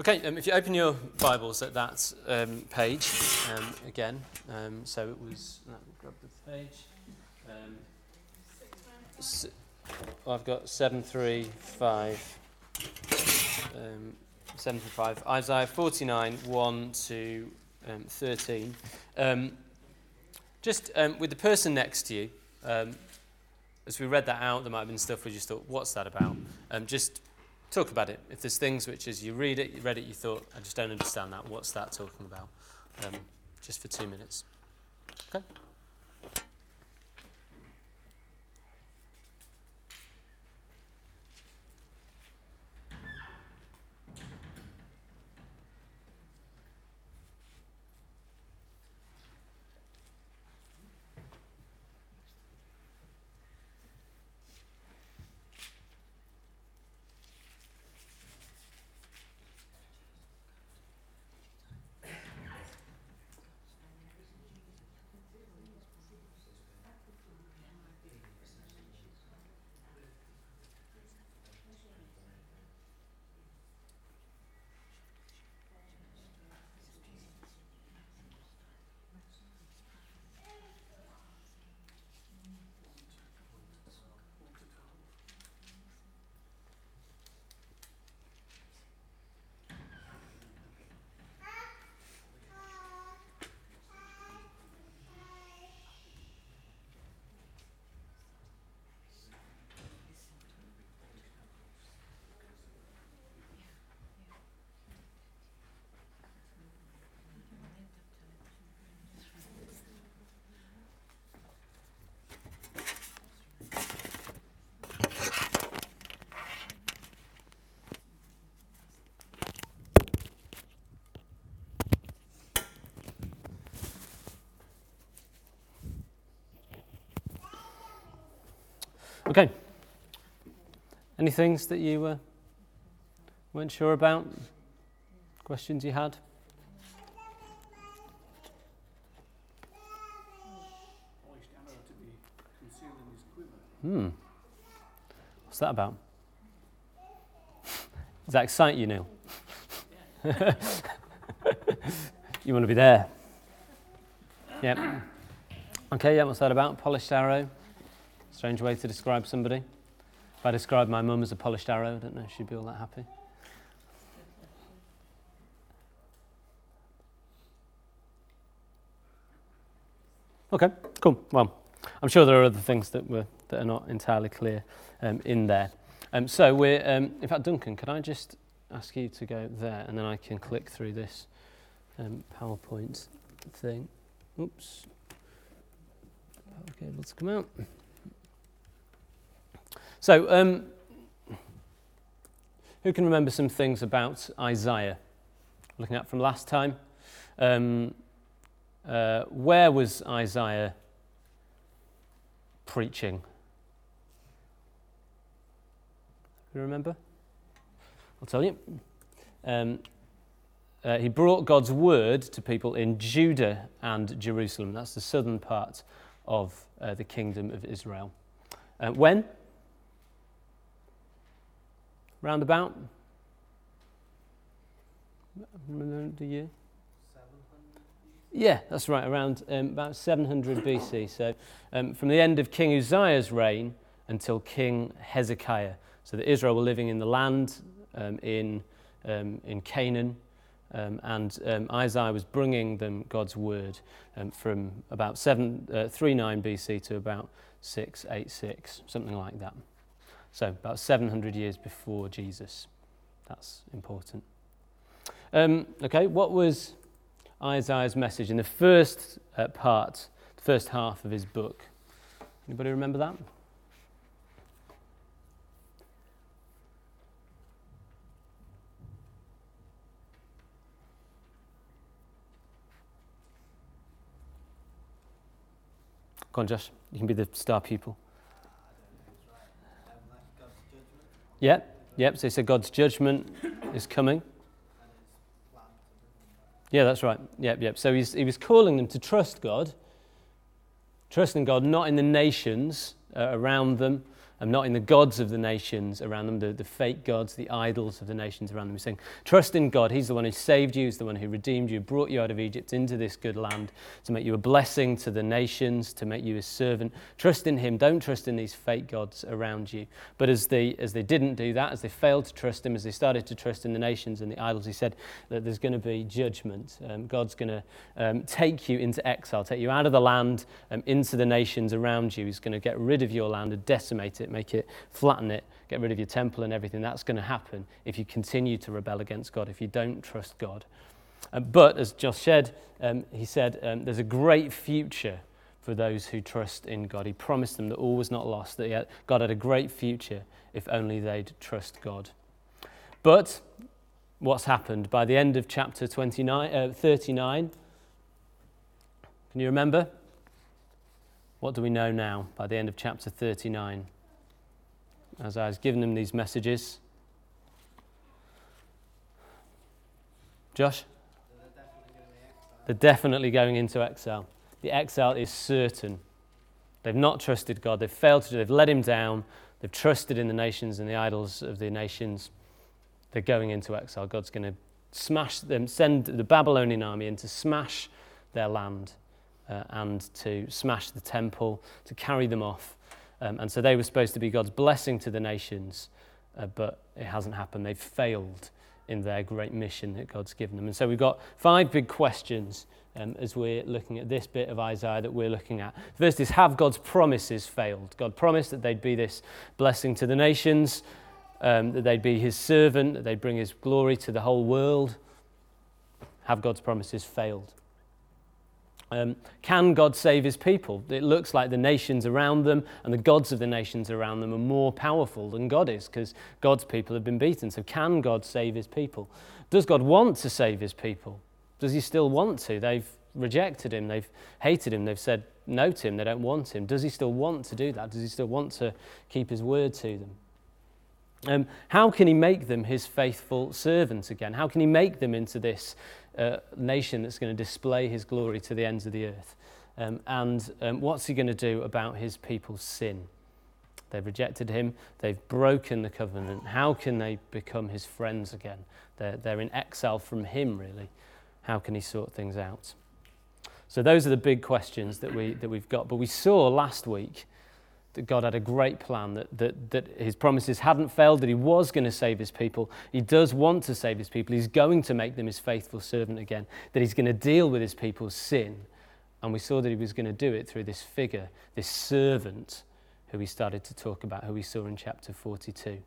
Okay, um, if you open your Bibles at that um, page um, again, um, so it was. Let me grab the page. Um, I've got seven three five. Um, seven three five. Isaiah forty nine one to um, thirteen. Um, just with the person next to you. As we read that out, there might have been stuff we just thought, "What's that about?" Just talk about it. If there's things which, as you read it, you read it, you thought, I just don't understand that. What's that talking about? Um, just for two minutes. Okay. Okay. Any things that you uh, weren't sure about? Questions you had? Hmm. What's that about? Does that excite you, Neil? you want to be there? Yep. Okay, yeah, what's that about? Polished arrow. Strange way to describe somebody. If I describe my mum as a polished arrow, I don't know if she'd be all that happy. Okay, cool. Well, I'm sure there are other things that were that are not entirely clear um, in there. Um, so we're, um, in fact, Duncan, could I just ask you to go there, and then I can click through this um, PowerPoint thing. Oops. Power cable to come out. So, um, who can remember some things about Isaiah? Looking at from last time. Um, uh, where was Isaiah preaching? You remember? I'll tell you. Um, uh, he brought God's word to people in Judah and Jerusalem. That's the southern part of uh, the kingdom of Israel. Uh, when? Roundabout? The year? Yeah, that's right, around um, about 700 BC. So, um, from the end of King Uzziah's reign until King Hezekiah. So, that Israel were living in the land um, in, um, in Canaan, um, and um, Isaiah was bringing them God's word from about 7, uh, 39 BC to about 686, something like that. So, about 700 years before Jesus. That's important. Um, okay, what was Isaiah's message in the first uh, part, the first half of his book? Anybody remember that? Go on, Josh. You can be the star pupil. Yep, yep. So said God's judgment is coming. Yeah, that's right. Yep, yep. So he was calling them to trust God, trusting God not in the nations uh, around them, and not in the gods of the nations around them, the, the fake gods, the idols of the nations around them. He's saying, trust in God. He's the one who saved you, He's the one who redeemed you, brought you out of Egypt into this good land to make you a blessing to the nations, to make you a servant. Trust in Him. Don't trust in these fake gods around you. But as they, as they didn't do that, as they failed to trust Him, as they started to trust in the nations and the idols, He said that there's going to be judgment. Um, God's going to um, take you into exile, take you out of the land, um, into the nations around you. He's going to get rid of your land and decimate it, make it, flatten it, get rid of your temple and everything. That's going to happen if you continue to rebel against God, if you don't trust God. Uh, but as Josh said, um, he said, um, there's a great future for those who trust in God. He promised them that all was not lost, that had, God had a great future if only they'd trust God. But what's happened? By the end of chapter 29, uh, 39, can you remember? What do we know now by the end of chapter 39? As I was giving them these messages. Josh? They're definitely going into exile. The exile is certain. They've not trusted God. They've failed to do. They've let Him down. They've trusted in the nations and the idols of the nations. They're going into exile. God's going to smash them, send the Babylonian army in to smash their land uh, and to smash the temple, to carry them off. Um, and so they were supposed to be God's blessing to the nations, uh, but it hasn't happened. They've failed in their great mission that God's given them. And so we've got five big questions um, as we're looking at this bit of Isaiah that we're looking at. First is Have God's promises failed? God promised that they'd be this blessing to the nations, um, that they'd be his servant, that they'd bring his glory to the whole world. Have God's promises failed? Um, can God save his people? It looks like the nations around them and the gods of the nations around them are more powerful than God is because God's people have been beaten. So, can God save his people? Does God want to save his people? Does he still want to? They've rejected him, they've hated him, they've said no to him, they don't want him. Does he still want to do that? Does he still want to keep his word to them? Um, how can he make them his faithful servants again? How can he make them into this uh, nation that's going to display his glory to the ends of the earth? Um, and um, what's he going to do about his people's sin? They've rejected him, they've broken the covenant. How can they become his friends again? They're, they're in exile from him, really. How can he sort things out? So, those are the big questions that, we, that we've got. But we saw last week that God had a great plan, that, that, that his promises hadn't failed, that he was going to save his people. He does want to save his people. He's going to make them his faithful servant again, that he's going to deal with his people's sin. And we saw that he was going to do it through this figure, this servant who we started to talk about, who we saw in chapter 42.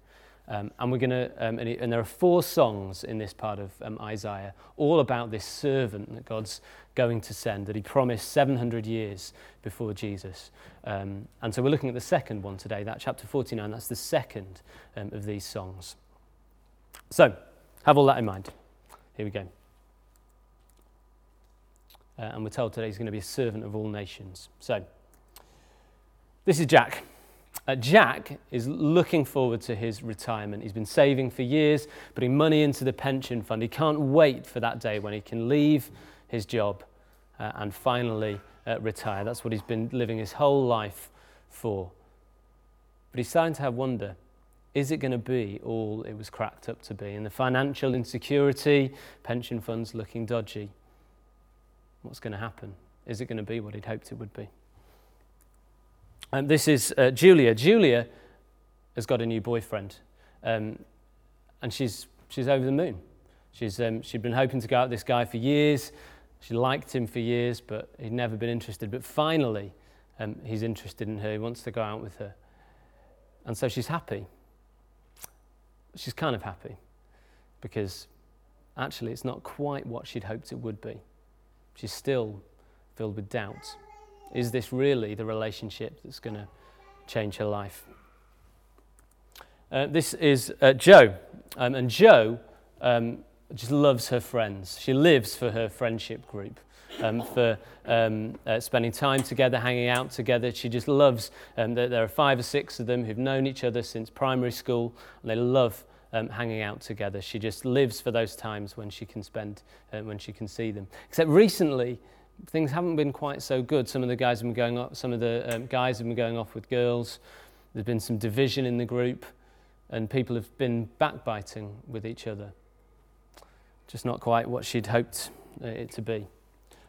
Um, and we're going to, um, and, and, there are four songs in this part of um, Isaiah, all about this servant that God's going to send, that He promised 700 years before Jesus. Um, and so we're looking at the second one today, that chapter 49. That's the second um, of these songs. So have all that in mind. Here we go. Uh, and we're told today he's going to be a servant of all nations. So this is Jack. Uh, Jack is looking forward to his retirement. He's been saving for years, putting money into the pension fund. He can't wait for that day when he can leave his job uh, and finally uh, retire. That's what he's been living his whole life for. But he's starting to have wonder is it going to be all it was cracked up to be? And the financial insecurity, pension funds looking dodgy. What's going to happen? Is it going to be what he'd hoped it would be? Um, this is uh, Julia. Julia has got a new boyfriend, um, and she's, she's over the moon. She's, um, she'd been hoping to go out with this guy for years. She liked him for years, but he'd never been interested. But finally, um, he's interested in her. He wants to go out with her. And so she's happy. She's kind of happy because actually it's not quite what she'd hoped it would be. She's still filled with doubts. Is this really the relationship that's going to change her life? Uh, this is uh, Joe. Um, and Joe um, just loves her friends. She lives for her friendship group, um, for um, uh, spending time together, hanging out together. She just loves um, that there are five or six of them who've known each other since primary school, and they love um, hanging out together. She just lives for those times when she can spend, uh, when she can see them. Except recently, things haven't been quite so good. Some of the guys have been going off, some of the um, guys have been going off with girls. There's been some division in the group, and people have been backbiting with each other. Just not quite what she'd hoped uh, it to be.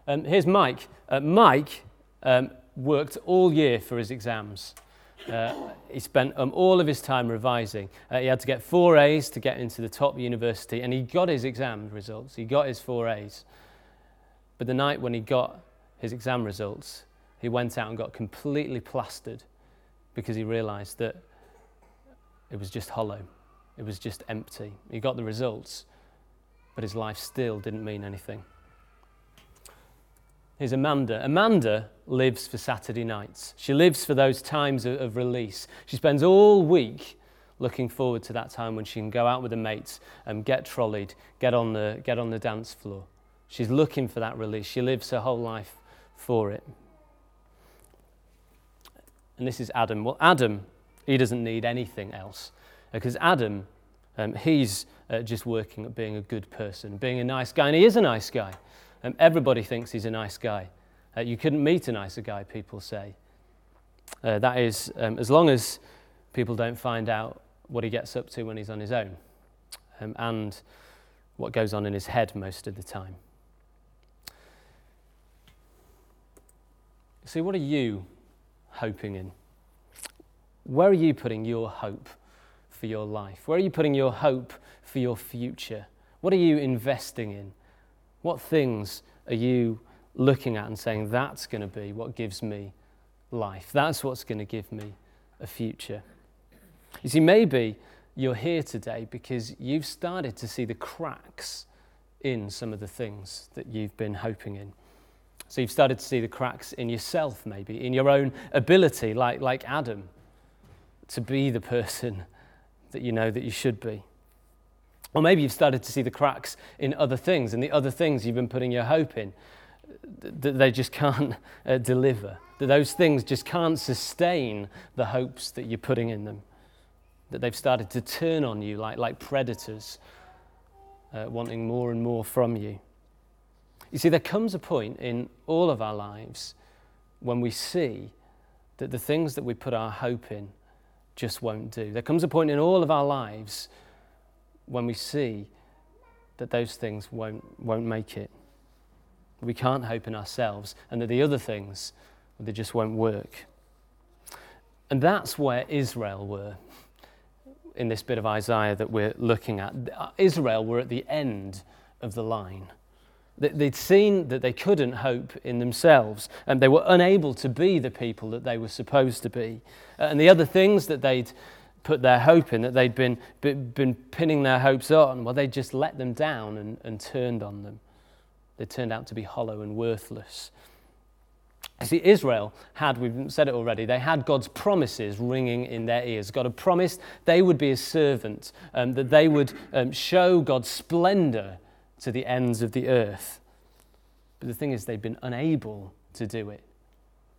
Um, here's Mike. Uh, Mike um, worked all year for his exams. Uh, he spent um, all of his time revising. Uh, he had to get four A's to get into the top university, and he got his exam results. He got his four A's. But the night when he got his exam results, he went out and got completely plastered because he realized that it was just hollow, it was just empty. He got the results, but his life still didn't mean anything. Here's Amanda. Amanda lives for Saturday nights. She lives for those times of, of, release. She spends all week looking forward to that time when she can go out with her mates and get trolleyed, get on the, get on the dance floor. She's looking for that release. She lives her whole life for it. And this is Adam. Well, Adam, he doesn't need anything else because Adam, um, he's uh, just working at being a good person, being a nice guy, and he is a nice guy. Um, everybody thinks he's a nice guy. Uh, you couldn't meet a nicer guy, people say. Uh, that is, um, as long as people don't find out what he gets up to when he's on his own um, and what goes on in his head most of the time. See, what are you hoping in? Where are you putting your hope for your life? Where are you putting your hope for your future? What are you investing in? What things are you looking at and saying, that's going to be what gives me life? That's what's going to give me a future. You see, maybe you're here today because you've started to see the cracks in some of the things that you've been hoping in. So you've started to see the cracks in yourself, maybe, in your own ability, like, like Adam, to be the person that you know that you should be. Or maybe you've started to see the cracks in other things, and the other things you've been putting your hope in, that they just can't uh, deliver, that those things just can't sustain the hopes that you're putting in them, that they've started to turn on you like, like predators, uh, wanting more and more from you. You see, there comes a point in all of our lives when we see that the things that we put our hope in just won't do. There comes a point in all of our lives when we see that those things won't, won't make it. We can't hope in ourselves, and that the other things, they just won't work. And that's where Israel were in this bit of Isaiah that we're looking at. Israel were at the end of the line. They'd seen that they couldn't hope in themselves, and they were unable to be the people that they were supposed to be. And the other things that they'd put their hope in, that they'd been, been pinning their hopes on, well, they just let them down and, and turned on them. They turned out to be hollow and worthless. You see, Israel had, we've said it already, they had God's promises ringing in their ears. God had promised they would be a servant, um, that they would um, show God's splendor to the ends of the earth. But the thing is, they'd been unable to do it.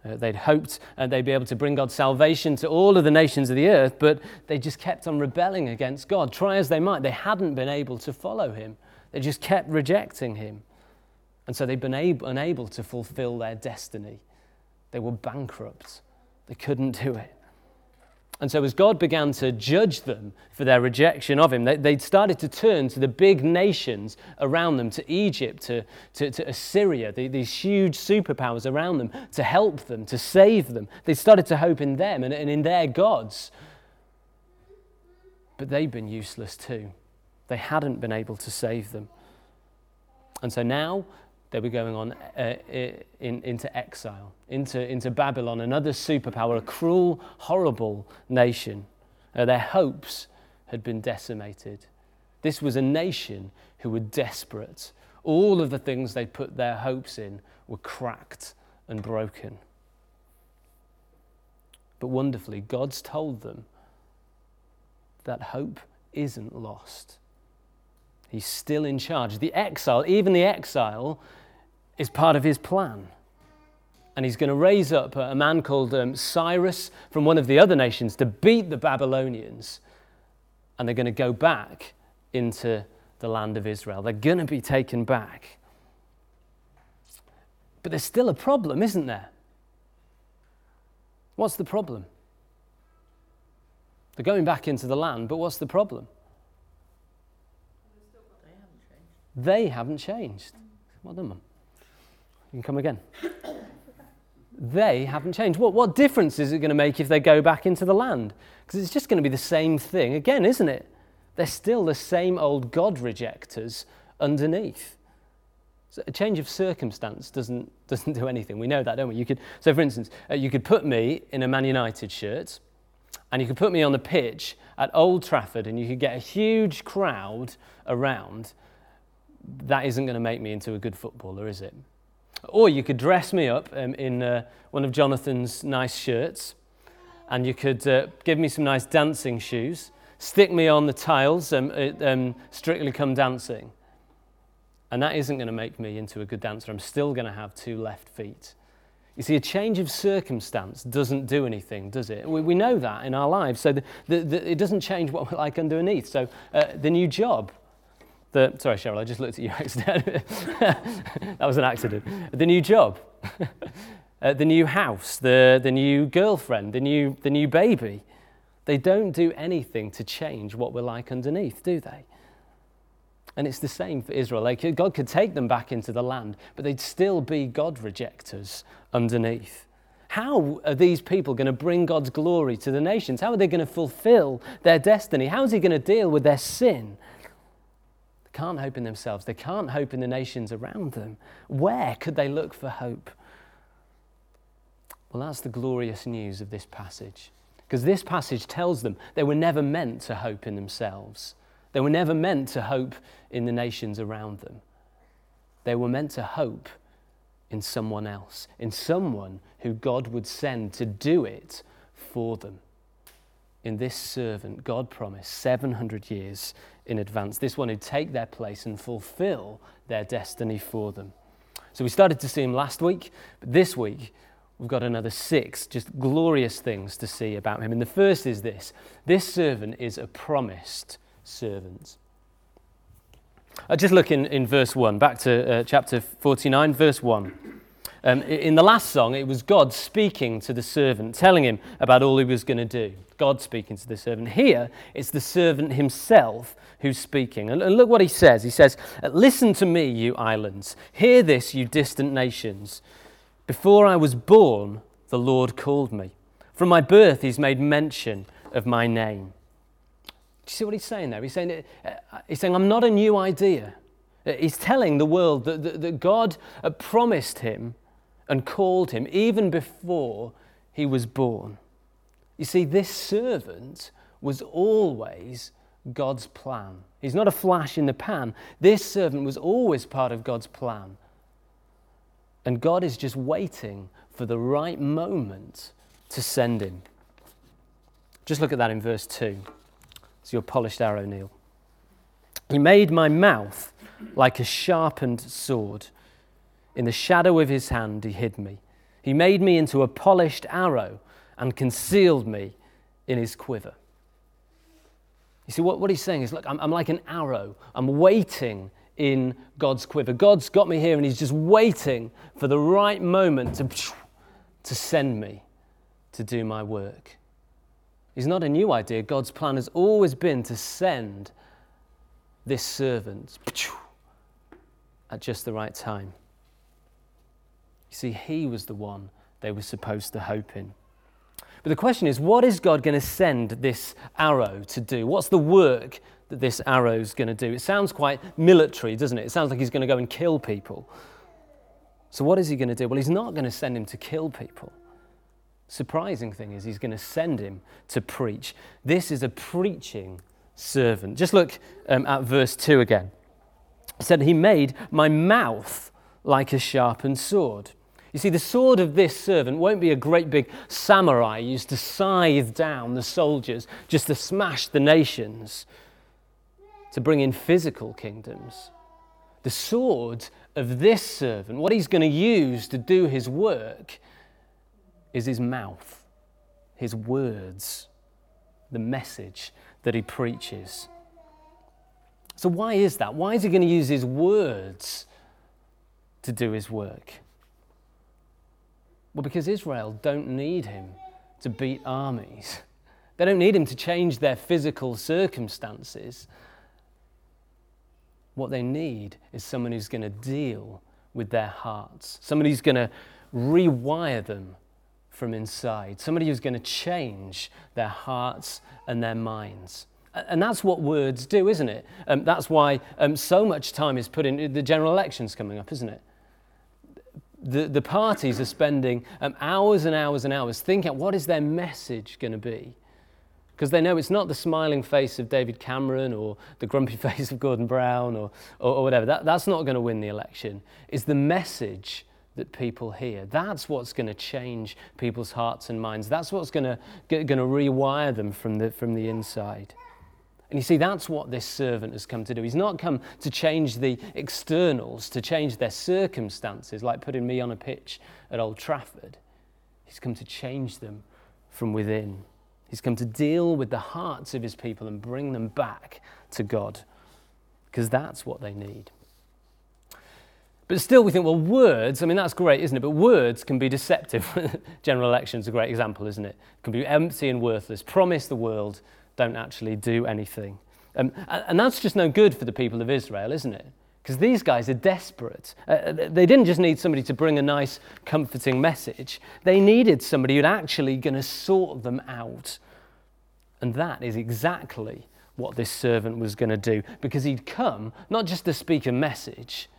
Uh, they'd hoped uh, they'd be able to bring God's salvation to all of the nations of the earth, but they just kept on rebelling against God. Try as they might, they hadn't been able to follow Him. They just kept rejecting Him. And so they'd been able, unable to fulfill their destiny. They were bankrupt. They couldn't do it. And so, as God began to judge them for their rejection of Him, they, would started to turn to the big nations around them, to Egypt, to, to, to Assyria, the, these huge superpowers around them, to help them, to save them. They started to hope in them and, and in their gods. But they'd been useless too. They hadn't been able to save them. And so now they were going on uh, in, into exile, into, into Babylon, another superpower, a cruel, horrible nation. Uh, their hopes had been decimated. This was a nation who were desperate. All of the things they put their hopes in were cracked and broken. But wonderfully, God's told them that hope isn't lost. He's still in charge. The exile, even the exile, is part of his plan. And he's going to raise up a man called um, Cyrus from one of the other nations to beat the Babylonians. And they're going to go back into the land of Israel. They're going to be taken back. But there's still a problem, isn't there? What's the problem? They're going back into the land, but what's the problem? They haven't changed. Well done, Mum. You can come again. they haven't changed. What, what difference is it going to make if they go back into the land? Because it's just going to be the same thing again, isn't it? They're still the same old God rejectors underneath. So a change of circumstance doesn't, doesn't do anything. We know that, don't we? You could, so, for instance, uh, you could put me in a Man United shirt and you could put me on the pitch at Old Trafford and you could get a huge crowd around. That isn't going to make me into a good footballer, is it? Or you could dress me up um, in uh, one of Jonathan's nice shirts and you could uh, give me some nice dancing shoes, stick me on the tiles, um, um, strictly come dancing. And that isn't going to make me into a good dancer. I'm still going to have two left feet. You see, a change of circumstance doesn't do anything, does it? We, we know that in our lives. So the, the, the, it doesn't change what we're like underneath. So uh, the new job, the, sorry, Cheryl, I just looked at you that was an accident. The new job, uh, the new house, the, the new girlfriend, the new, the new baby. They don't do anything to change what we're like underneath, do they? And it's the same for Israel. Like God could take them back into the land, but they'd still be God rejectors underneath. How are these people going to bring God's glory to the nations? How are they going to fulfill their destiny? How is He going to deal with their sin? Can't hope in themselves. They can't hope in the nations around them. Where could they look for hope? Well, that's the glorious news of this passage. Because this passage tells them they were never meant to hope in themselves. They were never meant to hope in the nations around them. They were meant to hope in someone else, in someone who God would send to do it for them. In this servant, God promised 700 years in advance. This one who'd take their place and fulfill their destiny for them. So we started to see him last week, but this week we've got another six just glorious things to see about him. And the first is this this servant is a promised servant. Just look in, in verse 1, back to uh, chapter 49, verse 1. Um, in the last song, it was God speaking to the servant, telling him about all he was going to do. God speaking to the servant. Here, it's the servant himself who's speaking. And look what he says. He says, Listen to me, you islands. Hear this, you distant nations. Before I was born, the Lord called me. From my birth, he's made mention of my name. Do you see what he's saying there? He's saying, uh, he's saying I'm not a new idea. Uh, he's telling the world that, that, that God promised him and called him even before he was born. You see, this servant was always God's plan. He's not a flash in the pan. This servant was always part of God's plan. And God is just waiting for the right moment to send him. Just look at that in verse 2. It's your polished arrow, Neil. He made my mouth like a sharpened sword. In the shadow of his hand, he hid me. He made me into a polished arrow and concealed me in his quiver. You see, what, what he's saying is, look, I'm, I'm like an arrow. I'm waiting in God's quiver. God's got me here and he's just waiting for the right moment to, to send me to do my work. It's not a new idea. God's plan has always been to send this servant at just the right time. You see, he was the one they were supposed to hope in. But the question is, what is God going to send this arrow to do? What's the work that this arrow is going to do? It sounds quite military, doesn't it? It sounds like he's going to go and kill people. So, what is he going to do? Well, he's not going to send him to kill people. Surprising thing is, he's going to send him to preach. This is a preaching servant. Just look um, at verse 2 again. It said, He made my mouth like a sharpened sword. You see, the sword of this servant won't be a great big samurai used to scythe down the soldiers just to smash the nations, to bring in physical kingdoms. The sword of this servant, what he's going to use to do his work, is his mouth, his words, the message that he preaches. So, why is that? Why is he going to use his words to do his work? Well, because Israel don't need him to beat armies. They don't need him to change their physical circumstances. What they need is someone who's going to deal with their hearts, somebody who's going to rewire them from inside, somebody who's going to change their hearts and their minds. And that's what words do, isn't it? Um, that's why um, so much time is put in the general elections coming up, isn't it? The, the parties are spending um, hours and hours and hours thinking what is their message going to be? Because they know it's not the smiling face of David Cameron or the grumpy face of Gordon Brown or, or, or whatever. That, that's not going to win the election. It's the message that people hear. That's what's going to change people's hearts and minds. That's what's going to, rewire them from the, from the inside. And you see, that's what this servant has come to do. He's not come to change the externals, to change their circumstances, like putting me on a pitch at Old Trafford. He's come to change them from within. He's come to deal with the hearts of his people and bring them back to God, because that's what they need. But still, we think, well, words, I mean, that's great, isn't it? But words can be deceptive. General election's a great example, isn't it? Can be empty and worthless. Promise the world, don't actually do anything. Um, and that's just no good for the people of Israel, isn't it? Because these guys are desperate. Uh, they didn't just need somebody to bring a nice, comforting message, they needed somebody who's actually going to sort them out. And that is exactly what this servant was going to do, because he'd come not just to speak a message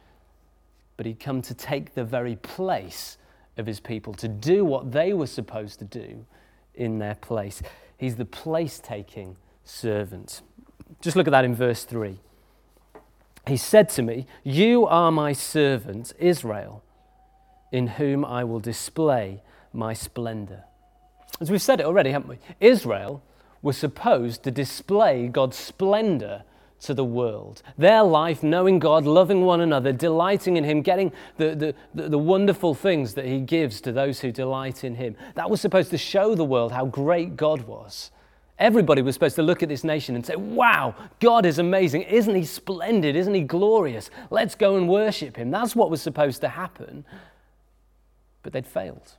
but he'd come to take the very place of his people, to do what they were supposed to do in their place. He's the place taking servant. Just look at that in verse 3. He said to me, You are my servant, Israel, in whom I will display my splendor. As we've said it already, haven't we? Israel was supposed to display God's splendor to the world. Their life, knowing God, loving one another, delighting in Him, getting the, the, the, wonderful things that He gives to those who delight in Him. That was supposed to show the world how great God was. Everybody was supposed to look at this nation and say, Wow, God is amazing. Isn't He splendid? Isn't He glorious? Let's go and worship Him. That's what was supposed to happen. But they'd failed.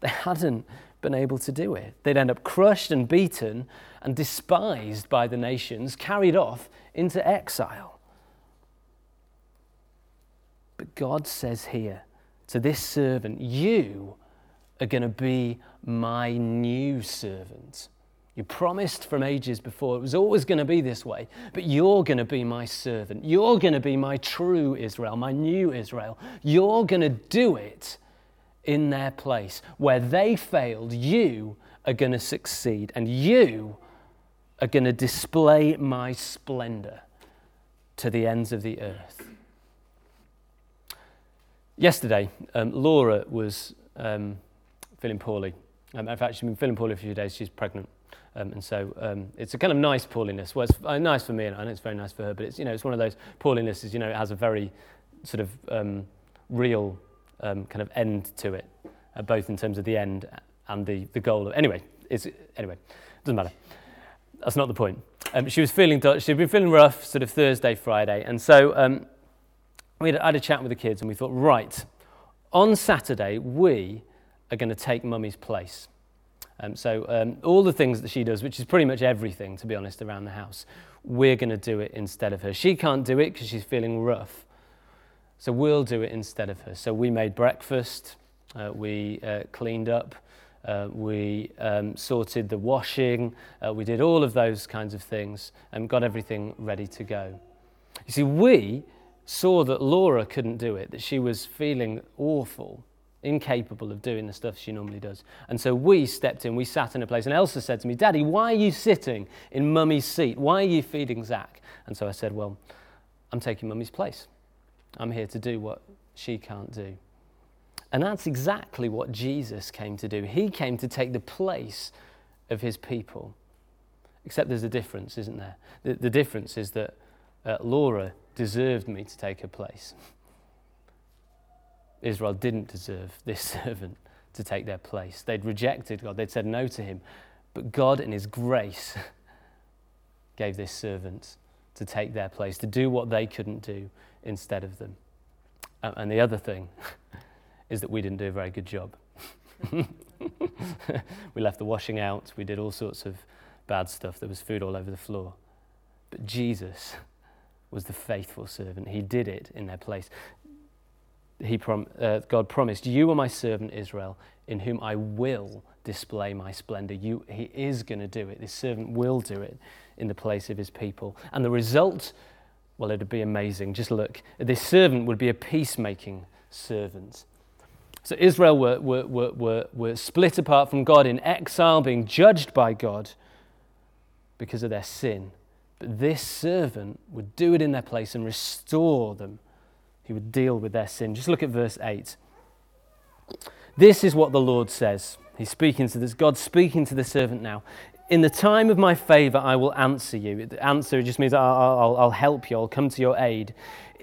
They hadn't been able to do it. They'd end up crushed and beaten and despised by the nations, carried off into exile. But God says here to this servant, You are going to be my new servant. You promised from ages before it was always going to be this way, but you're going to be my servant. You're going to be my true Israel, my new Israel. You're going to do it in their place. Where they failed, you are going to succeed, and you are going to display my splendor to the ends of the earth. Yesterday, um, Laura was um, feeling poorly. Um, in fact, she's been feeling poorly for a few days. She's pregnant. Um, and so um, it's a kind of nice poorliness. Well, it's uh, nice for me, and I know it's very nice for her, but it's, you know, it's one of those poorlinesses, you know, it has a very sort of um, real um, kind of end to it, uh, both in terms of the end and the, the goal. Of, anyway, it's, anyway, doesn't matter that's not the point. Um, she was feeling, she'd been feeling rough sort of Thursday, Friday. And so um, we had, had a chat with the kids and we thought, right, on Saturday, we are going to take mummy's place. Um, so um, all the things that she does, which is pretty much everything, to be honest, around the house, we're going to do it instead of her. She can't do it because she's feeling rough. So we'll do it instead of her. So we made breakfast, uh, we uh, cleaned up, uh, we um, sorted the washing, uh, we did all of those kinds of things and got everything ready to go. You see, we saw that Laura couldn't do it, that she was feeling awful, incapable of doing the stuff she normally does. And so we stepped in, we sat in a place, and Elsa said to me, Daddy, why are you sitting in mummy's seat? Why are you feeding Zach? And so I said, Well, I'm taking mummy's place. I'm here to do what she can't do. And that's exactly what Jesus came to do. He came to take the place of his people. Except there's a difference, isn't there? The, the difference is that uh, Laura deserved me to take her place. Israel didn't deserve this servant to take their place. They'd rejected God, they'd said no to him. But God, in his grace, gave this servant to take their place, to do what they couldn't do instead of them. And the other thing, is that we didn't do a very good job. we left the washing out. We did all sorts of bad stuff. There was food all over the floor. But Jesus was the faithful servant. He did it in their place. He prom- uh, God promised, You are my servant Israel, in whom I will display my splendor. You, he is going to do it. This servant will do it in the place of his people. And the result, well, it'd be amazing. Just look. This servant would be a peacemaking servant. So Israel were, were, were, were, were split apart from God in exile, being judged by God because of their sin. But this servant would do it in their place and restore them. He would deal with their sin. Just look at verse 8. This is what the Lord says. He's speaking to this, God's speaking to the servant now. In the time of my favor, I will answer you. Answer just means I'll, I'll, I'll help you, I'll come to your aid.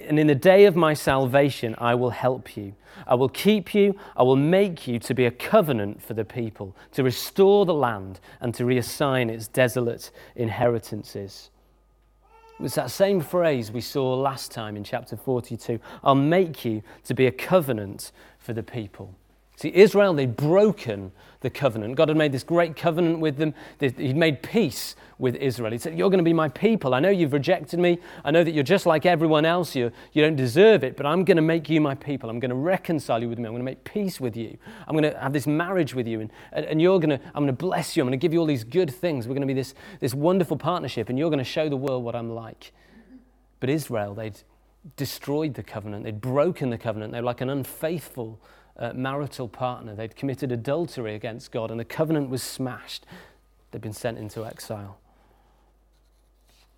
And in the day of my salvation, I will help you. I will keep you. I will make you to be a covenant for the people, to restore the land and to reassign its desolate inheritances. It was that same phrase we saw last time in chapter 42. I'll make you to be a covenant for the people. See, Israel, they'd broken the covenant. God had made this great covenant with them. He'd made peace with Israel. He said, You're going to be my people. I know you've rejected me. I know that you're just like everyone else. You, you don't deserve it, but I'm going to make you my people. I'm going to reconcile you with me. I'm going to make peace with you. I'm going to have this marriage with you. And, and, you're going to, I'm going to bless you. I'm going to give you all these good things. We're going to be this, this wonderful partnership, and you're going to show the world what I'm like. But Israel, they'd destroyed the covenant. They'd broken the covenant. They were like an unfaithful uh, marital partner. They'd committed adultery against God, and the covenant was smashed. They'd been sent into exile.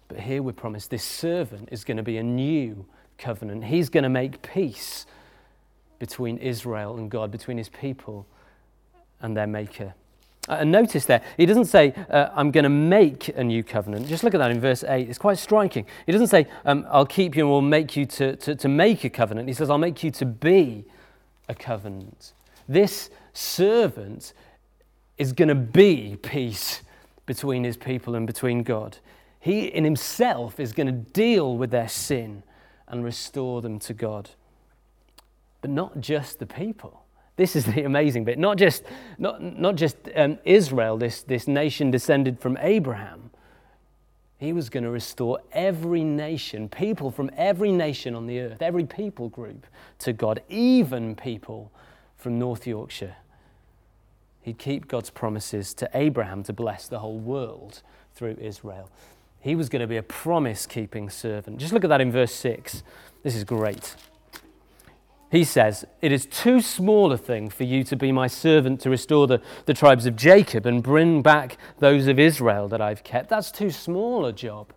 But here we're promised this servant is going to be a new covenant. He's going to make peace between Israel and God, between his people and their maker. Uh, and notice there, he doesn't say, uh, I'm going to make a new covenant. Just look at that in verse 8. It's quite striking. He doesn't say, um, I'll keep you and will make you to, to, to make a covenant. He says, I'll make you to be a covenant. This servant is going to be peace between his people and between God. He in himself is going to deal with their sin and restore them to God. But not just the people. This is the amazing bit. Not just, not, not just um, Israel, this, this nation descended from Abraham. He was going to restore every nation, people from every nation on the earth, every people group to God, even people from North Yorkshire. He'd keep God's promises to Abraham to bless the whole world through Israel. He was going to be a promise keeping servant. Just look at that in verse 6. This is great. He says, It is too small a thing for you to be my servant to restore the, the tribes of Jacob and bring back those of Israel that I've kept. That's too small a job.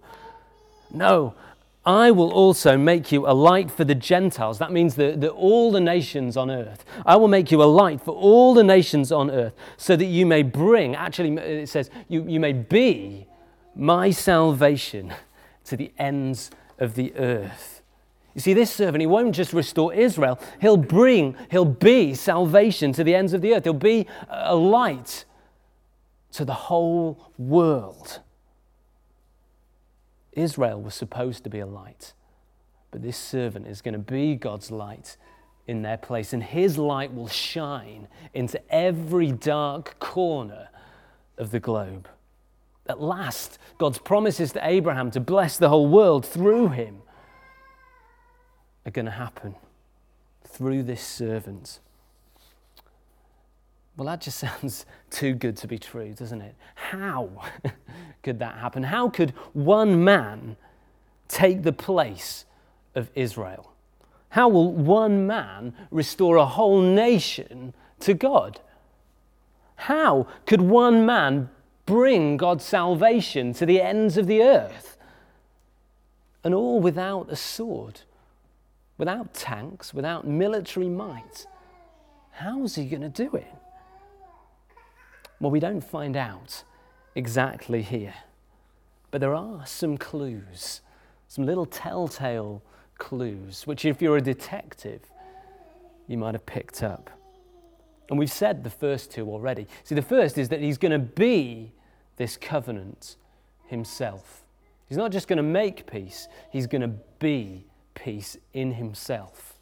No, I will also make you a light for the Gentiles. That means that, that all the nations on earth. I will make you a light for all the nations on earth so that you may bring, actually, it says, you, you may be my salvation to the ends of the earth. You see, this servant, he won't just restore Israel, he'll bring, he'll be salvation to the ends of the earth. He'll be a light to the whole world. Israel was supposed to be a light, but this servant is going to be God's light in their place, and his light will shine into every dark corner of the globe. At last, God's promises to Abraham to bless the whole world through him are going to happen through this servant. Well, that just sounds too good to be true, doesn't it? How could that happen? How could one man take the place of Israel? How will one man restore a whole nation to God? How could one man bring God's salvation to the ends of the earth? And all without a sword without tanks, without military might. How's he going to do it? Well, we don't find out exactly here. But there are some clues, some little telltale clues, which, if you're a detective, you might have picked up. And we've said the first two already. See, the first is that he's going to be this covenant himself. He's not just going to make peace, he's going to be peace in himself.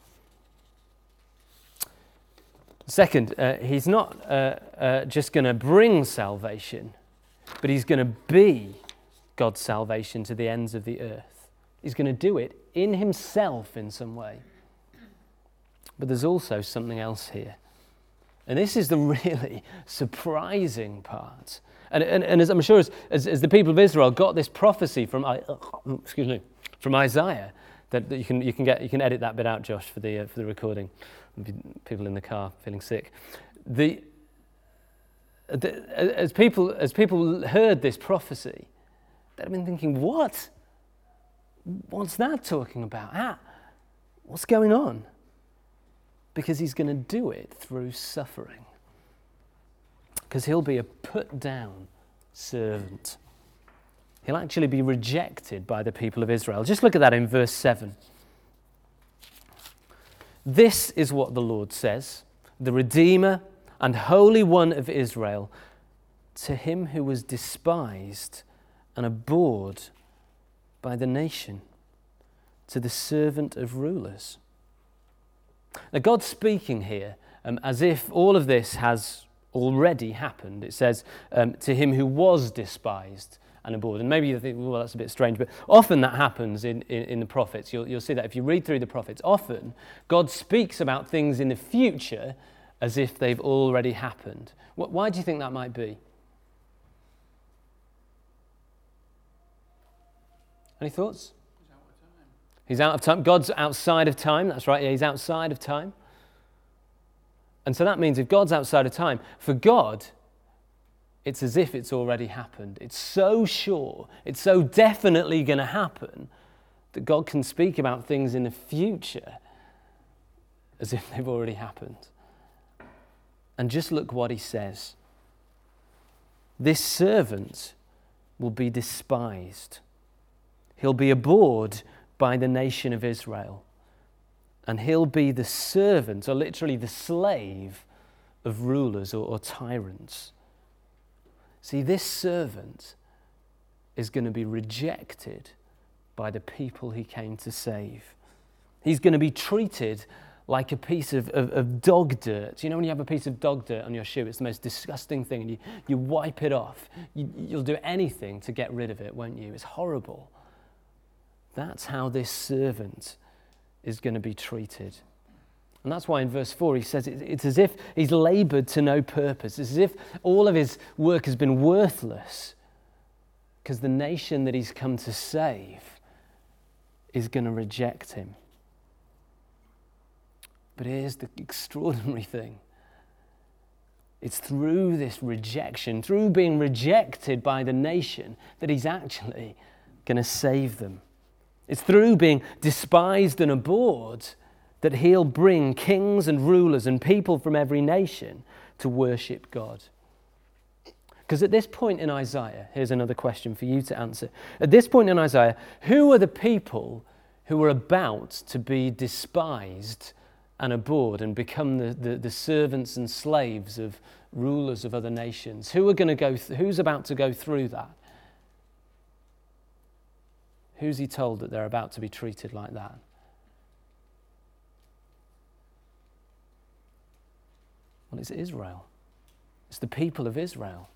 Second, uh, he's not uh, uh, just going to bring salvation, but he's going to be God's salvation to the ends of the earth. He's going to do it in himself in some way. But there's also something else here. And this is the really surprising part. And, and, and as I'm sure as, as, as, the people of Israel got this prophecy from, excuse me, from Isaiah, that, that, you, can, you, can get, you can edit that bit out, Josh, for the, uh, for the recording. People in the car feeling sick. The, the, as, people, as people heard this prophecy, they'd have been thinking, what? What's that talking about? Ah, what's going on? Because he's going to do it through suffering. Because he'll be a put down servant. He'll actually be rejected by the people of Israel. Just look at that in verse 7. This is what the Lord says the Redeemer and Holy One of Israel, to him who was despised and abhorred by the nation, to the servant of rulers. Now, God's speaking here um, as if all of this has already happened. It says, um, to him who was despised and abhorred. And maybe you think, well, that's a bit strange, but often that happens in, in, in, the prophets. You'll, you'll see that if you read through the prophets. Often, God speaks about things in the future as if they've already happened. Why do you think that might be? Any thoughts? He's out of time. God's outside of time. That's right. Yeah, he's outside of time. And so that means if God's outside of time, for God, it's as if it's already happened. It's so sure, it's so definitely going to happen that God can speak about things in the future as if they've already happened. And just look what he says this servant will be despised, he'll be abhorred by the nation of Israel, and he'll be the servant, or literally the slave, of rulers or, or tyrants. See, this servant is going to be rejected by the people he came to save. He's going to be treated like a piece of, of, of, dog dirt. You know, when you have a piece of dog dirt on your shoe, it's the most disgusting thing, and you, you wipe it off. You, you'll do anything to get rid of it, won't you? It's horrible. That's how this servant is going to be treated. And that's why in verse 4 he says it's as if he's labored to no purpose. It's as if all of his work has been worthless because the nation that he's come to save is going to reject him. But here's the extraordinary thing it's through this rejection, through being rejected by the nation, that he's actually going to save them. It's through being despised and abhorred that he'll bring kings and rulers and people from every nation to worship God. Because at this point in Isaiah, here's another question for you to answer. At this point in Isaiah, who are the people who are about to be despised and abhorred and become the, the, the servants and slaves of rulers of other nations? Who are going to go th- who's about to go through that? Who's he told that they're about to be treated like that? Well, it's Israel. It's the people of Israel.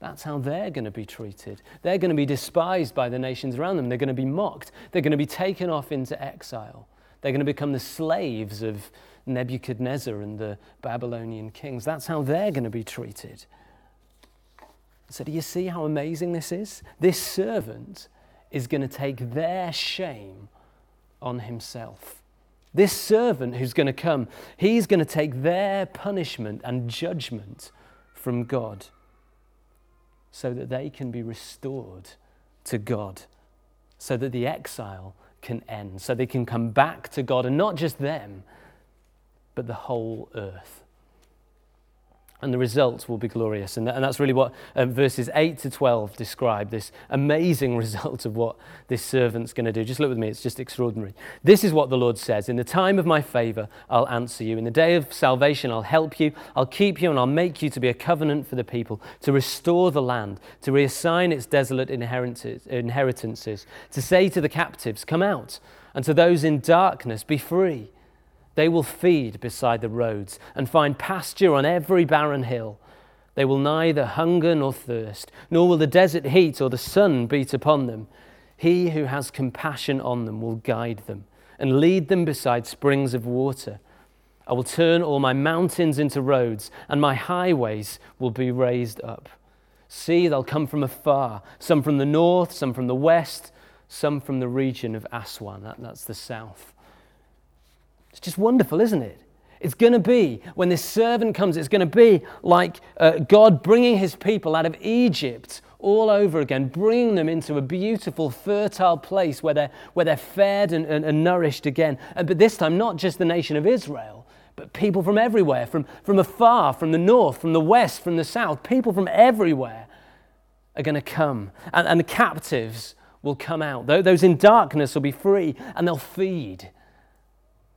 That's how they're going to be treated. They're going to be despised by the nations around them. They're going to be mocked. They're going to be taken off into exile. They're going to become the slaves of Nebuchadnezzar and the Babylonian kings. That's how they're going to be treated. So, do you see how amazing this is? This servant is going to take their shame on himself. This servant who's going to come, he's going to take their punishment and judgment from God so that they can be restored to God, so that the exile can end, so they can come back to God, and not just them, but the whole earth and the results will be glorious. And, and that's really what um, verses 8 to 12 describe this amazing result of what this servant's going to do. Just look with me, it's just extraordinary. This is what the Lord says In the time of my favor, I'll answer you. In the day of salvation, I'll help you. I'll keep you, and I'll make you to be a covenant for the people, to restore the land, to reassign its desolate inheritances, to say to the captives, Come out, and to those in darkness, Be free. They will feed beside the roads and find pasture on every barren hill. They will neither hunger nor thirst, nor will the desert heat or the sun beat upon them. He who has compassion on them will guide them and lead them beside springs of water. I will turn all my mountains into roads, and my highways will be raised up. See, they'll come from afar, some from the north, some from the west, some from the region of Aswan. That, that's the south. It's just wonderful, isn't it? It's going to be, when this servant comes, it's going to be like uh, God bringing his people out of Egypt all over again, bringing them into a beautiful, fertile place where they're, where they're fed and, and, and nourished again. And, but this time, not just the nation of Israel, but people from everywhere, from, from afar, from the north, from the west, from the south, people from everywhere are going to come. And, and the captives will come out. Those in darkness will be free and they'll feed.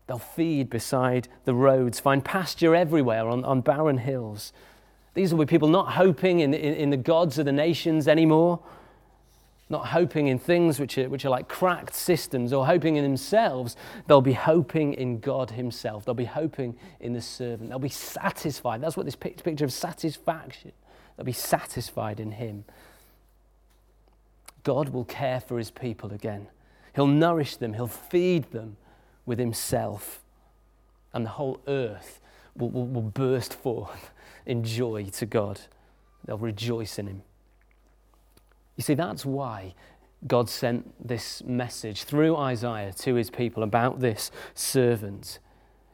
They'll feed beside the roads, find pasture everywhere on, on barren hills. These will be people not hoping in, in, in, the gods of the nations anymore, not hoping in things which are, which are like cracked systems or hoping in themselves. They'll be hoping in God Himself. They'll be hoping in the servant. They'll be satisfied. That's what this picture of satisfaction. They'll be satisfied in Him. God will care for His people again. He'll nourish them, He'll feed them with Himself. And the whole earth will, will, will burst forth in joy to God. They'll rejoice in Him. You see, that's why God sent this message through Isaiah to His people about this servant,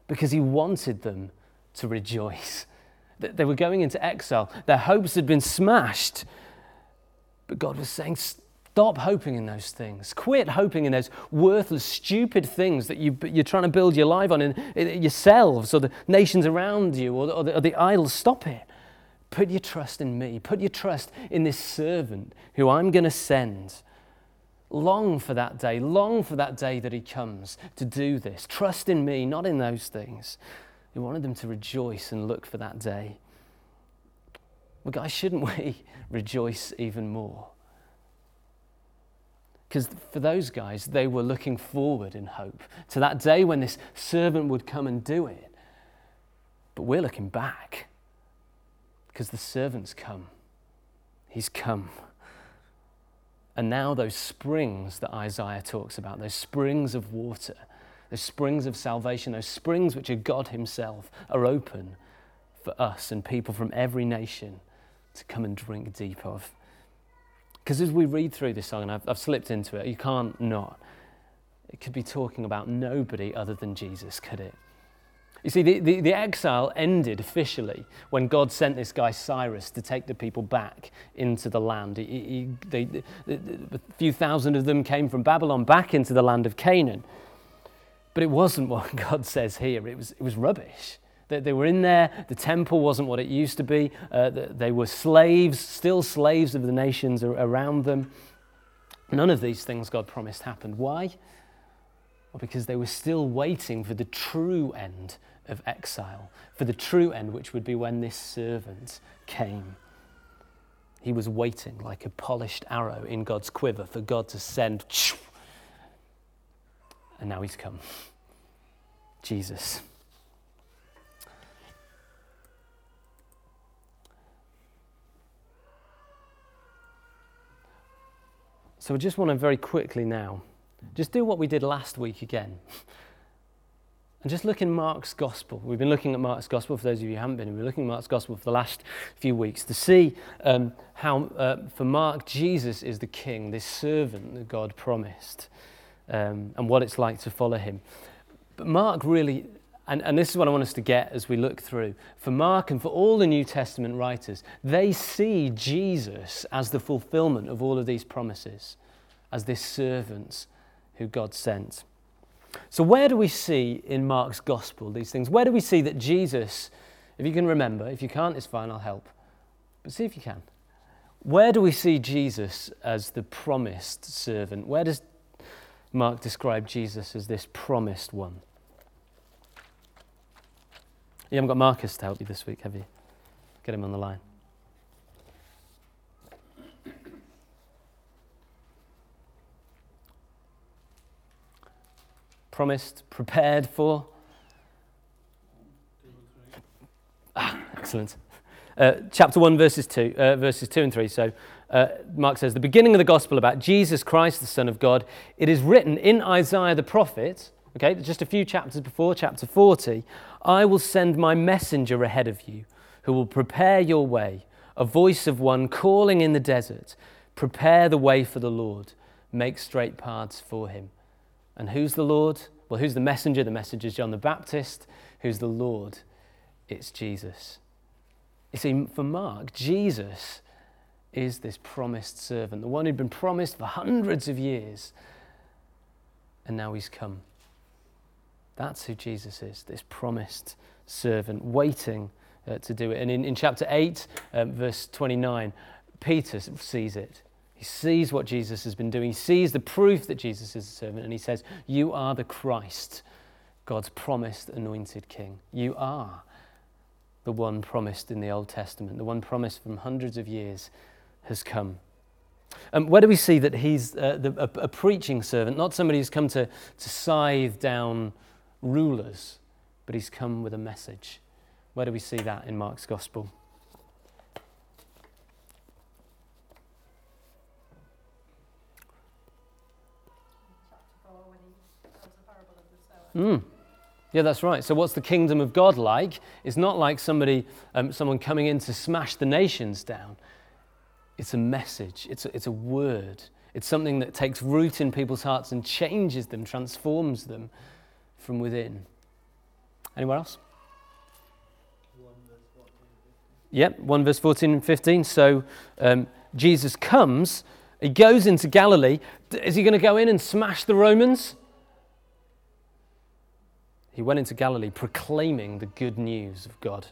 because He wanted them to rejoice. They were going into exile, their hopes had been smashed. But God was saying, Stop hoping in those things. Quit hoping in those worthless, stupid things that you, are trying to build your life on in, in yourselves or the nations around you or, or, the, or the idols. Stop it. Put your trust in me. Put your trust in this servant who I'm going to send. Long for that day. Long for that day that he comes to do this. Trust in me, not in those things. He wanted them to rejoice and look for that day. Well, guys, shouldn't we rejoice even more? Because for those guys, they were looking forward in hope to that day when this servant would come and do it. But we're looking back because the servant's come. He's come. And now those springs that Isaiah talks about, those springs of water, those springs of salvation, those springs which are God Himself, are open for us and people from every nation to come and drink deep of. Because as we read through this song, and I've, I've slipped into it, you can't not. It could be talking about nobody other than Jesus, could it? You see, the, the, the, exile ended officially when God sent this guy Cyrus to take the people back into the land. He, he, they, a few thousand of them came from Babylon back into the land of Canaan. But it wasn't what God says here, it was, it was rubbish. They, they were in there. The temple wasn't what it used to be. Uh, they were slaves, still slaves of the nations around them. None of these things God promised happened. Why? Well, because they were still waiting for the true end of exile, for the true end, which would be when this servant came. He was waiting like a polished arrow in God's quiver for God to send. And now he's come. Jesus. So I just want to very quickly now just do what we did last week again. And just look in Mark's Gospel. We've been looking at Mark's Gospel, for those of you who haven't been, we've been looking at Mark's Gospel for the last few weeks to see um, how, uh, for Mark, Jesus is the king, this servant that God promised, um, and what it's like to follow him. But Mark really and, and this is what I want us to get as we look through. For Mark and for all the New Testament writers, they see Jesus as the fulfillment of all of these promises, as this servant who God sent. So, where do we see in Mark's gospel these things? Where do we see that Jesus, if you can remember, if you can't, it's fine, I'll help. But see if you can. Where do we see Jesus as the promised servant? Where does Mark describe Jesus as this promised one? You haven't got Marcus to help you this week, have you? Get him on the line. Promised, prepared for. Ah, excellent. Uh, chapter 1, verses 2, uh, verses 2 and 3. So uh, Mark says, The beginning of the gospel about Jesus Christ, the Son of God. It is written in Isaiah the prophet okay, just a few chapters before, chapter 40, I will send my messenger ahead of you who will prepare your way, a voice of one calling in the desert, prepare the way for the Lord, make straight paths for him. And who's the Lord? Well, who's the messenger? The messenger is John the Baptist. Who's the Lord? It's Jesus. You see, for Mark, Jesus is this promised servant, the one who'd been promised for hundreds of years, and now he's come. That's who Jesus is, this promised servant, waiting uh, to do it. And in, in chapter 8, um, verse 29, Peter sees it. He sees what Jesus has been doing. He sees the proof that Jesus is a servant, and he says, You are the Christ, God's promised anointed king. You are the one promised in the Old Testament, the one promised from hundreds of years has come. Um, where do we see that he's uh, the, a, a, preaching servant, not somebody who's come to, to scythe down rulers, but he's come with a message? Where do we see that in Mark's Gospel? Mm. Yeah, that's right. So, what's the kingdom of God like? It's not like somebody, um, someone coming in to smash the nations down. It's a message, it's a, it's a word. It's something that takes root in people's hearts and changes them, transforms them from within. Anyone else? Yep, 1 verse 14 and 15. So um, Jesus comes, he goes into Galilee. Is he going to go in and smash the Romans? He went into Galilee proclaiming the good news of God.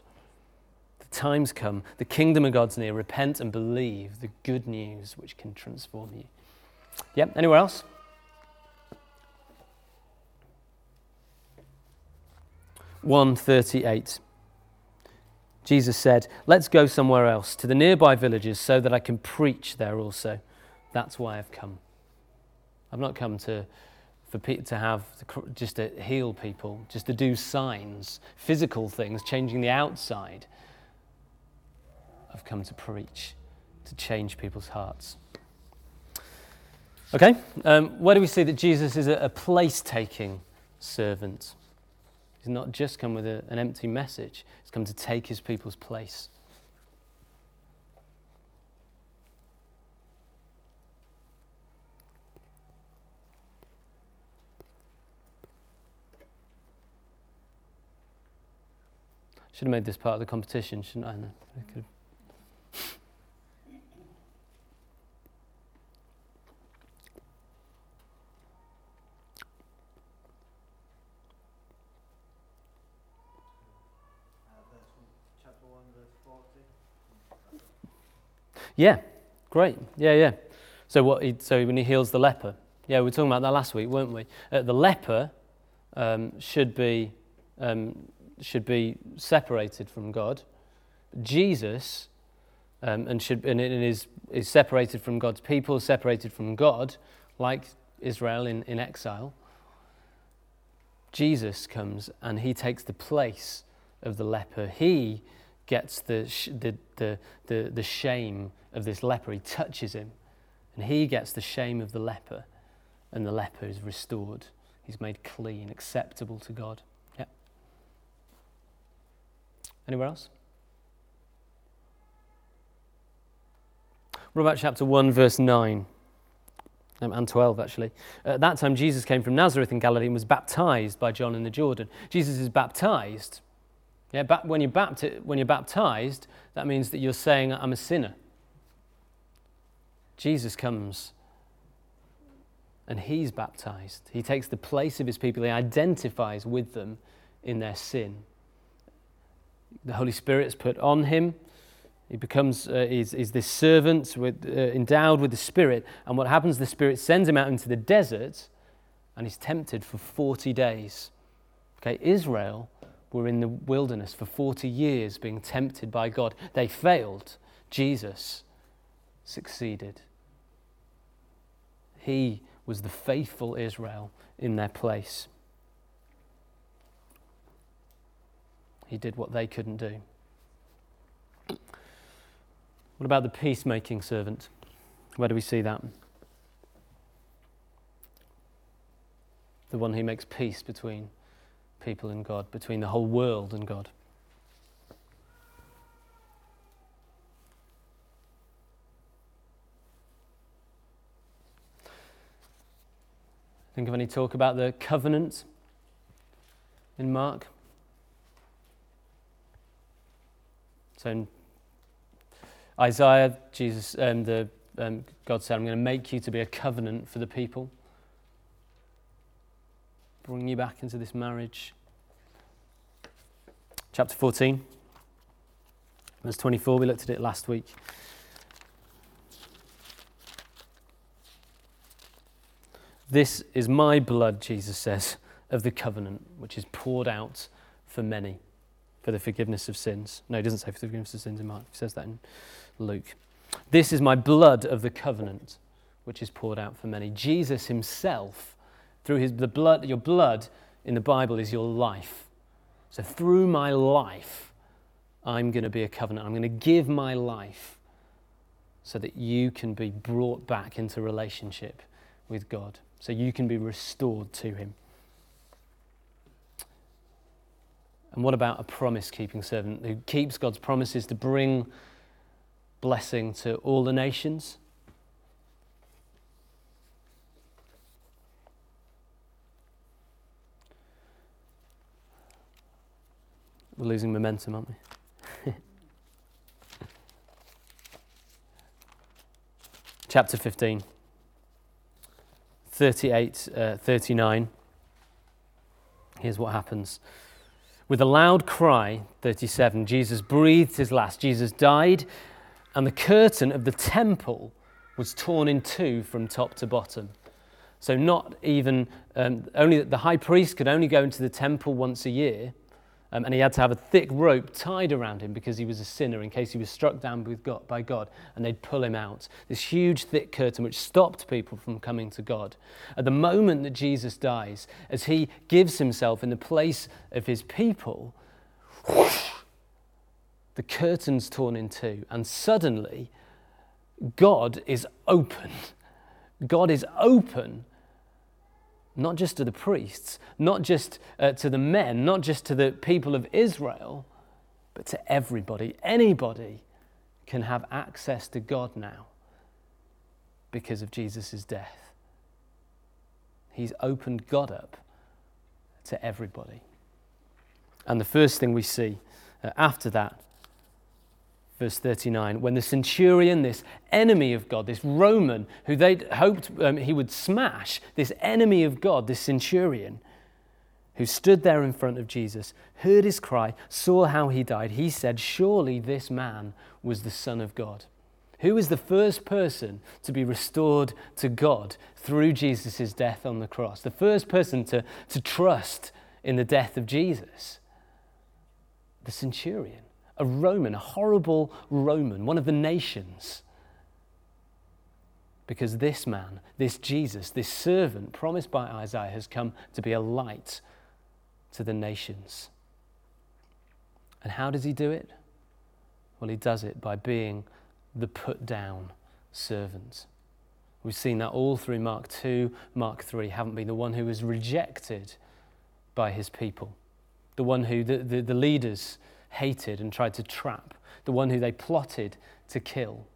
The time's come, the kingdom of God's near. Repent and believe the good news which can transform you. Yep, anywhere else? One thirty-eight. Jesus said, Let's go somewhere else, to the nearby villages, so that I can preach there also. That's why I've come. I've not come to for pe- to have just to heal people, just to do signs, physical things, changing the outside. I've come to preach, to change people's hearts. Okay, um, where do we see that Jesus is a, a place taking servant? He's not just come with a, an empty message, he's come to take his people's place. Should have made this part of the competition, shouldn't I? I could Yeah, great. Yeah, yeah. So what? He, so when he heals the leper, yeah, we were talking about that last week, weren't we? Uh, the leper um, should be um, should be separated from God. Jesus um, and should and is is separated from God's people, separated from God, like Israel in, in exile. Jesus comes and he takes the place of the leper. He gets the, the, the, the, the shame of this leper. He touches him and he gets the shame of the leper, and the leper is restored. He's made clean, acceptable to God. Anywhere else? What about chapter 1, verse 9? Um, and 12, actually. At that time, Jesus came from Nazareth in Galilee and was baptized by John in the Jordan. Jesus is baptized. Yeah, ba- when, you're bapti- when you're baptized, that means that you're saying, I'm a sinner. Jesus comes and he's baptized. He takes the place of his people, he identifies with them in their sin the Holy Spirit is put on him. He becomes uh, is, is this servant with, uh, endowed with the Spirit. And what happens, the Spirit sends him out into the desert and he's tempted for 40 days. Okay, Israel were in the wilderness for 40 years being tempted by God. They failed. Jesus succeeded. He was the faithful Israel in their place. He did what they couldn't do. What about the peacemaking servant? Where do we see that? The one who makes peace between people and God, between the whole world and God. Think of any talk about the covenant in Mark? So in Isaiah, Jesus, um, the, um, God said, I'm going to make you to be a covenant for the people. Bring you back into this marriage. Chapter 14, verse 24, we looked at it last week. This is my blood, Jesus says, of the covenant, which is poured out for many for the forgiveness of sins. No, he doesn't say for the forgiveness of sins in Mark, he says that in Luke. This is my blood of the covenant, which is poured out for many. Jesus himself, through his, the blood, your blood in the Bible is your life. So through my life, I'm going to be a covenant. I'm going to give my life so that you can be brought back into relationship with God so you can be restored to Him. And what about a promise keeping servant who keeps God's promises to bring blessing to all the nations? We're losing momentum, aren't we? Chapter 15. 38, uh, 39. Here's what happens. With a loud cry, 37, Jesus breathed his last. Jesus died, and the curtain of the temple was torn in two from top to bottom. So, not even, um, only the high priest could only go into the temple once a year um, and he had to have a thick rope tied around him because he was a sinner in case he was struck down with God, by God and they'd pull him out. This huge, thick curtain which stopped people from coming to God. At the moment that Jesus dies, as he gives himself in the place of his people, whoosh, the curtain's torn in two, and suddenly God is open. God is open not just to the priests, not just uh, to the men, not just to the people of Israel, but to everybody. Anybody can have access to God now because of Jesus' death. He's opened God up to everybody. And the first thing we see uh, after that verse 39, when the centurion, this enemy of God, this Roman who they'd hoped um, he would smash, this enemy of God, this centurion, who stood there in front of Jesus, heard his cry, saw how he died, he said, Surely this man was the Son of God. Who is the first person to be restored to God through Jesus' death on the cross? The first person to, to trust in the death of Jesus? The centurion a Roman, a horrible Roman, one of the nations. Because this man, this Jesus, this servant promised by Isaiah has come to be a light to the nations. And how does he do it? Well, he does it by being the put down servant. We've seen that all through Mark 2, Mark 3, haven't been the one who was rejected by his people, the one who the, the, the leaders hated and tried to trap, the one who they plotted to kill.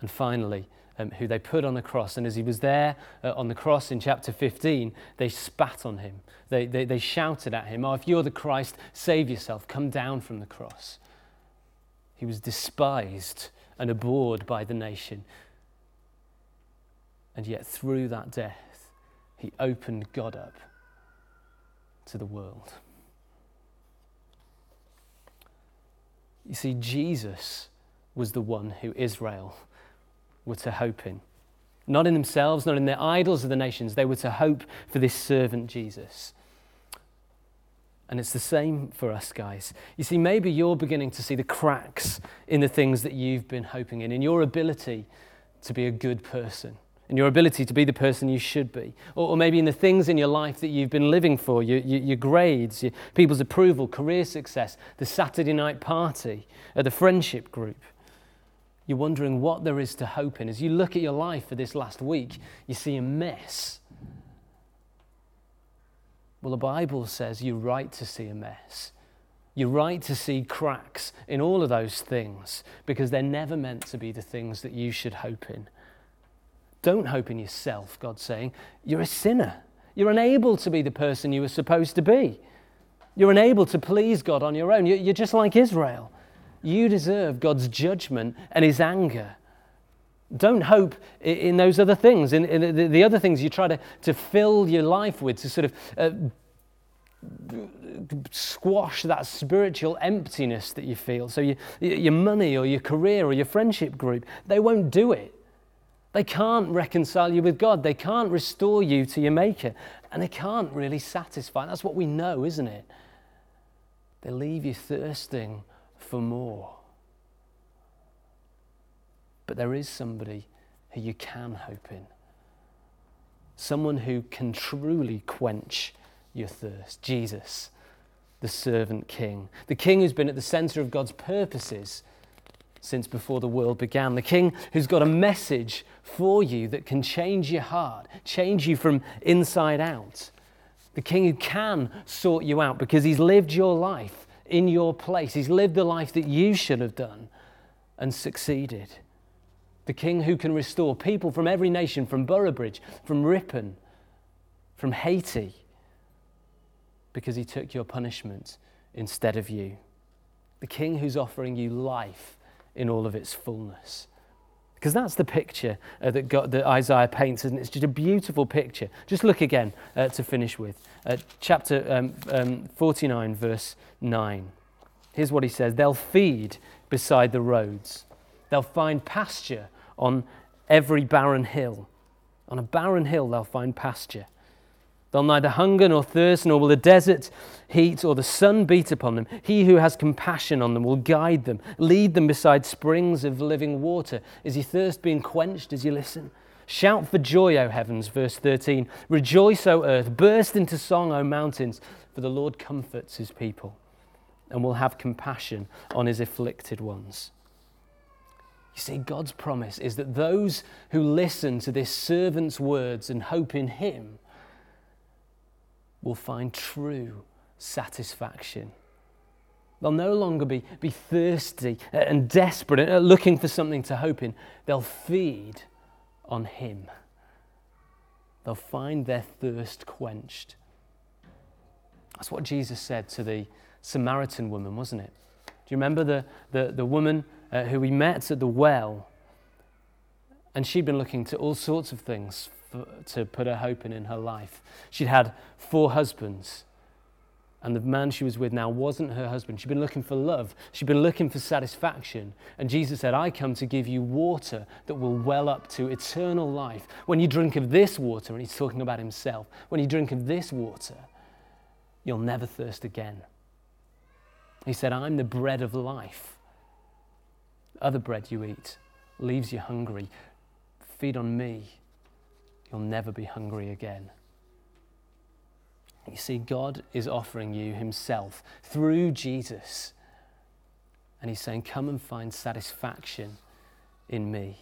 And finally, um, who they put on the cross. And as he was there uh, on the cross in chapter 15, they spat on him. They, they, they shouted at him, Oh, if you're the Christ, save yourself, come down from the cross. He was despised and abhorred by the nation. And yet, through that death, he opened God up to the world. You see, Jesus was the one who Israel were to hope in. Not in themselves, not in their idols of the nations. They were to hope for this servant Jesus. And it's the same for us, guys. You see, maybe you're beginning to see the cracks in the things that you've been hoping in, in your ability to be a good person, in your ability to be the person you should be, or, or maybe in the things in your life that you've been living for your, your, your grades, your, people's approval, career success, the Saturday night party, or the friendship group. You're wondering what there is to hope in. As you look at your life for this last week, you see a mess. Well, the Bible says you're right to see a mess. You're right to see cracks in all of those things because they're never meant to be the things that you should hope in. Don't hope in yourself, God's saying. You're a sinner. You're unable to be the person you were supposed to be. You're unable to please God on your own. You're just like Israel. You deserve God's judgment and his anger. Don't hope in those other things, in, the other things you try to, to fill your life with, to sort of uh, squash that spiritual emptiness that you feel. So, you, your money or your career or your friendship group, they won't do it. They can't reconcile you with God. They can't restore you to your Maker. And they can't really satisfy. That's what we know, isn't it? They leave you thirsting for more. But there is somebody who you can hope in. Someone who can truly quench your thirst. Jesus, the servant king. The king who's been at the center of God's purposes since before the world began. The king who's got a message for you that can change your heart, change you from inside out. The king who can sort you out because he's lived your life in your place. He's lived the life that you should have done and succeeded. The king who can restore people from every nation, from Boroughbridge, from Ripon, from Haiti because he took your punishment instead of you. The king who's offering you life in all of its fullness. Because that's the picture uh, that, God, that Isaiah paints, and it's just a beautiful picture. Just look again uh, to finish with. Uh, chapter um, um, 49, verse 9. Here's what he says They'll feed beside the roads, they'll find pasture on every barren hill. On a barren hill, they'll find pasture. They'll neither hunger nor thirst, nor will the desert heat or the sun beat upon them. He who has compassion on them will guide them, lead them beside springs of living water. Is your thirst being quenched as you listen? Shout for joy, O heavens, verse 13. Rejoice, O earth. Burst into song, O mountains, for the Lord comforts his people and will have compassion on his afflicted ones. You see, God's promise is that those who listen to this servant's words and hope in him will find true satisfaction. They'll no longer be, be thirsty and desperate and looking for something to hope in. They'll feed on Him. They'll find their thirst quenched. That's what Jesus said to the Samaritan woman, wasn't it? Do you remember the, the, the woman uh, who we met at the well? And she'd been looking to all sorts of things to put her hope in in her life. She'd had four husbands, and the man she was with now wasn't her husband. She'd been looking for love, she'd been looking for satisfaction. And Jesus said, I come to give you water that will well up to eternal life. When you drink of this water, and he's talking about himself, when you drink of this water, you'll never thirst again. He said, I'm the bread of life. Other bread you eat leaves you hungry. Feed on me you'll never be hungry again. You see, God is offering you Himself through Jesus. And He's saying, Come and find satisfaction in me.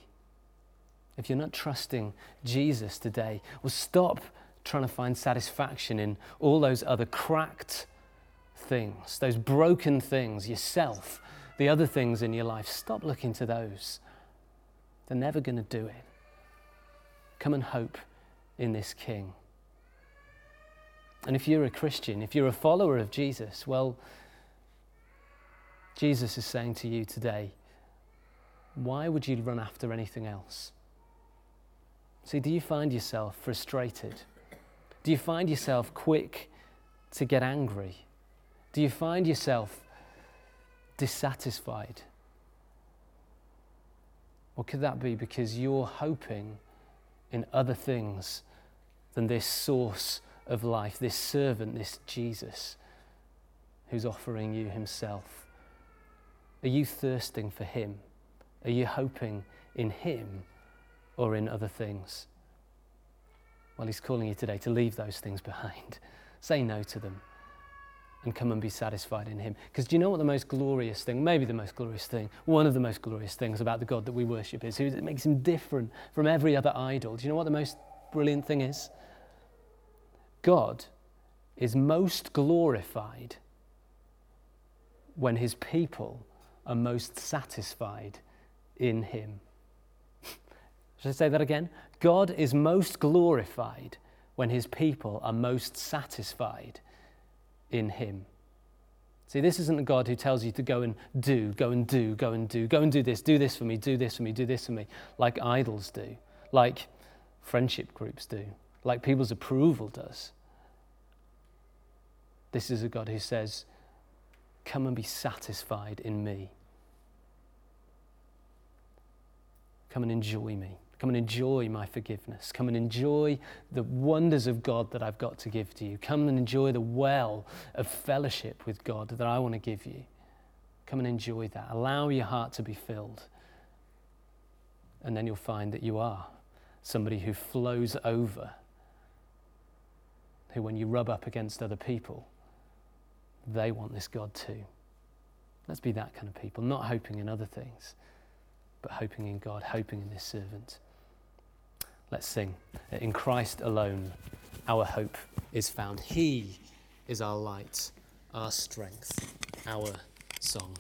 If you're not trusting Jesus today, well, stop trying to find satisfaction in all those other cracked things, those broken things, yourself, the other things in your life. Stop looking to those. They're never going to do it. Come and hope in this King. And if you're a Christian, if you're a follower of Jesus, well, Jesus is saying to you today, why would you run after anything else? See, do you find yourself frustrated? Do you find yourself quick to get angry? Do you find yourself dissatisfied? Or could that be because you're hoping in other things than this source of life, this servant, this Jesus who's offering you himself? Are you thirsting for him? Are you hoping in him or in other things? Well, He's calling you today to leave those things behind. Say no to them and come and be satisfied in Him. Because do you know what the most glorious thing, maybe the most glorious thing, one of the most glorious things about the God that we worship is? It makes Him different from every other idol. Do you know what the most brilliant thing is? God is most glorified when His people are most satisfied in Him. Should I say that again? God is most glorified when His people are most satisfied in Him. See, this isn't a God who tells you to go and do, go and do, go and do, go and do this, do this for me, do this for me, do this for me, like idols do, like friendship groups do, like people's approval does. This is a God who says, Come and be satisfied in me. Come and enjoy me. Come and enjoy my forgiveness. Come and enjoy the wonders of God that I've got to give to you. Come and enjoy the well of fellowship with God that I want to give you. Come and enjoy that. Allow your heart to be filled. And then you'll find that you are somebody who flows over, who, when you rub up against other people, they want this God too. Let's be that kind of people, not hoping in other things, but hoping in God, hoping in this servant. Let's sing. In Christ alone, our hope is found. He is our light, our strength, our song.